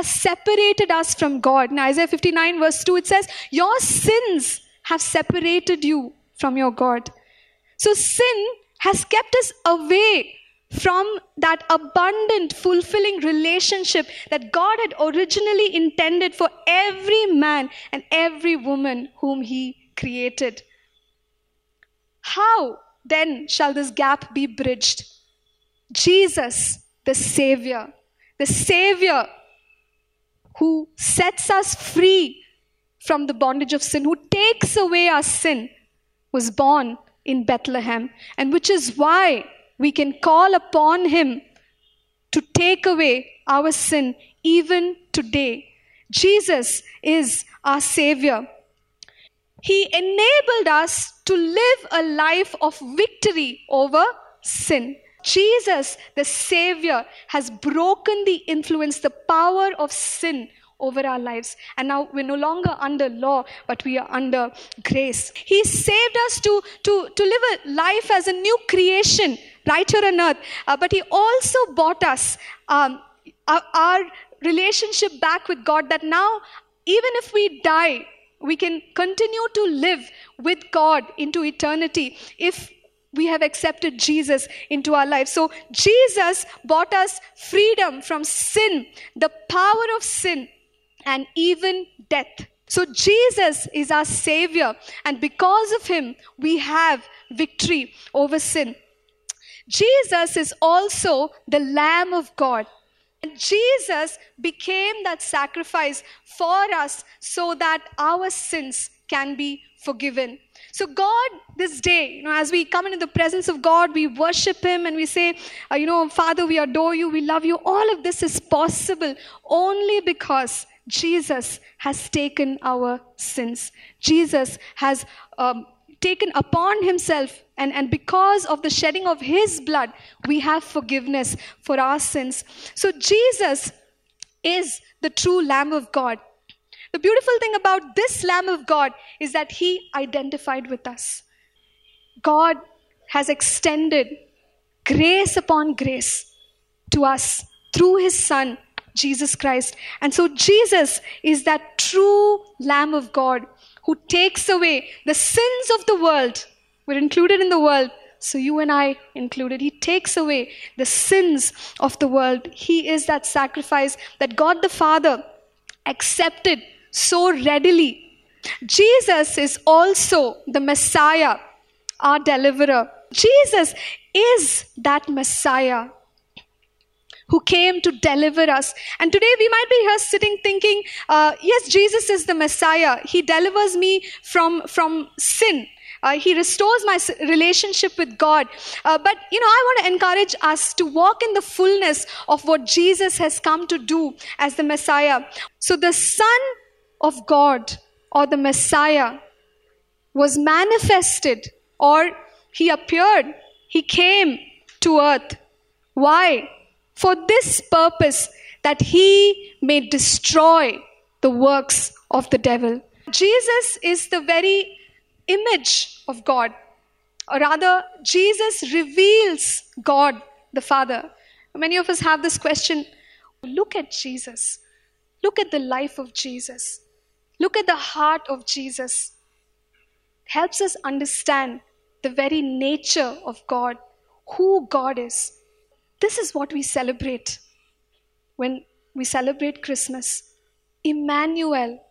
has separated us from God. In Isaiah 59, verse 2, it says, Your sins have separated you from your God. So sin has kept us away from that abundant, fulfilling relationship that God had originally intended for every man and every woman whom He created. How then shall this gap be bridged? Jesus, the Savior, the Savior who sets us free from the bondage of sin, who takes away our sin, was born in Bethlehem, and which is why we can call upon Him to take away our sin even today. Jesus is our Savior. He enabled us to live a life of victory over sin. Jesus, the Savior, has broken the influence, the power of sin over our lives. And now we're no longer under law, but we are under grace. He saved us to, to, to live a life as a new creation right here on earth. Uh, but He also bought us um, our, our relationship back with God that now, even if we die, we can continue to live with God into eternity if we have accepted Jesus into our life. So, Jesus bought us freedom from sin, the power of sin, and even death. So, Jesus is our Savior, and because of Him, we have victory over sin. Jesus is also the Lamb of God. And Jesus became that sacrifice for us so that our sins can be forgiven. So, God, this day, you know, as we come into the presence of God, we worship Him and we say, uh, you know, Father, we adore you, we love you. All of this is possible only because Jesus has taken our sins. Jesus has um, taken upon himself, and, and because of the shedding of his blood, we have forgiveness for our sins. So, Jesus is the true Lamb of God. The beautiful thing about this Lamb of God is that he identified with us. God has extended grace upon grace to us through his Son, Jesus Christ. And so, Jesus is that true Lamb of God who takes away the sins of the world. We're included in the world, so you and I included. He takes away the sins of the world. He is that sacrifice that God the Father accepted so readily. Jesus is also the Messiah, our deliverer. Jesus is that Messiah who came to deliver us. And today we might be here sitting thinking, uh, yes, Jesus is the Messiah. He delivers me from, from sin. Uh, he restores my relationship with God. Uh, but, you know, I want to encourage us to walk in the fullness of what Jesus has come to do as the Messiah. So, the Son of God or the Messiah was manifested or he appeared, he came to earth. Why? for this purpose that he may destroy the works of the devil. Jesus is the very image of God, or rather, Jesus reveals God the Father. Many of us have this question look at Jesus, look at the life of Jesus, look at the heart of Jesus. It helps us understand the very nature of God, who God is. This is what we celebrate when we celebrate Christmas. Emmanuel,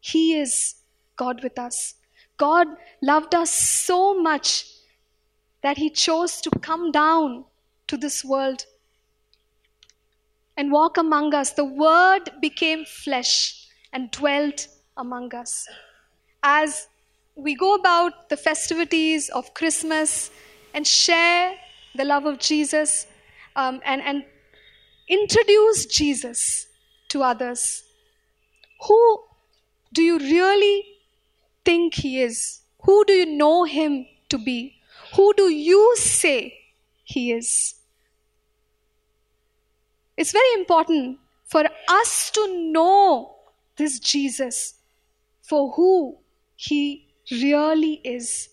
He is God with us. God loved us so much that He chose to come down to this world and walk among us. The Word became flesh and dwelt among us. As we go about the festivities of Christmas and share the love of Jesus, um, and, and introduce Jesus to others. Who do you really think he is? Who do you know him to be? Who do you say he is? It's very important for us to know this Jesus for who he really is.